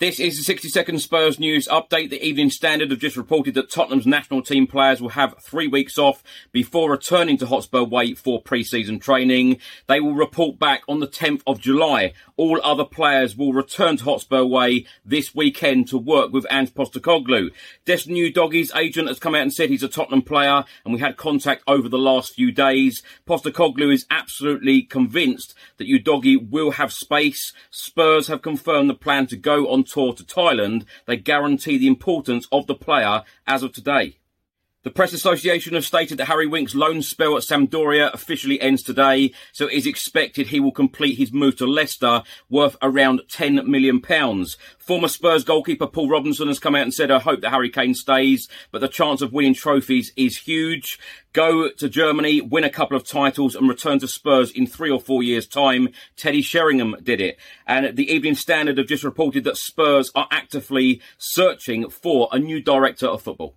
This is the 60 second Spurs news update. The Evening Standard have just reported that Tottenham's national team players will have three weeks off before returning to Hotspur Way for pre-season training. They will report back on the 10th of July. All other players will return to Hotspur Way this weekend to work with Ange Postecoglou. Destiny Udogie's agent has come out and said he's a Tottenham player and we had contact over the last few days. Postecoglou is absolutely convinced that Udogi will have space. Spurs have confirmed the plan to go on tour to Thailand. They guarantee the importance of the player as of today. The Press Association have stated that Harry Winks' loan spell at Sampdoria officially ends today, so it is expected he will complete his move to Leicester, worth around £10 million. Former Spurs goalkeeper Paul Robinson has come out and said, I hope that Harry Kane stays, but the chance of winning trophies is huge. Go to Germany, win a couple of titles, and return to Spurs in three or four years' time. Teddy Sheringham did it. And the Evening Standard have just reported that Spurs are actively searching for a new director of football.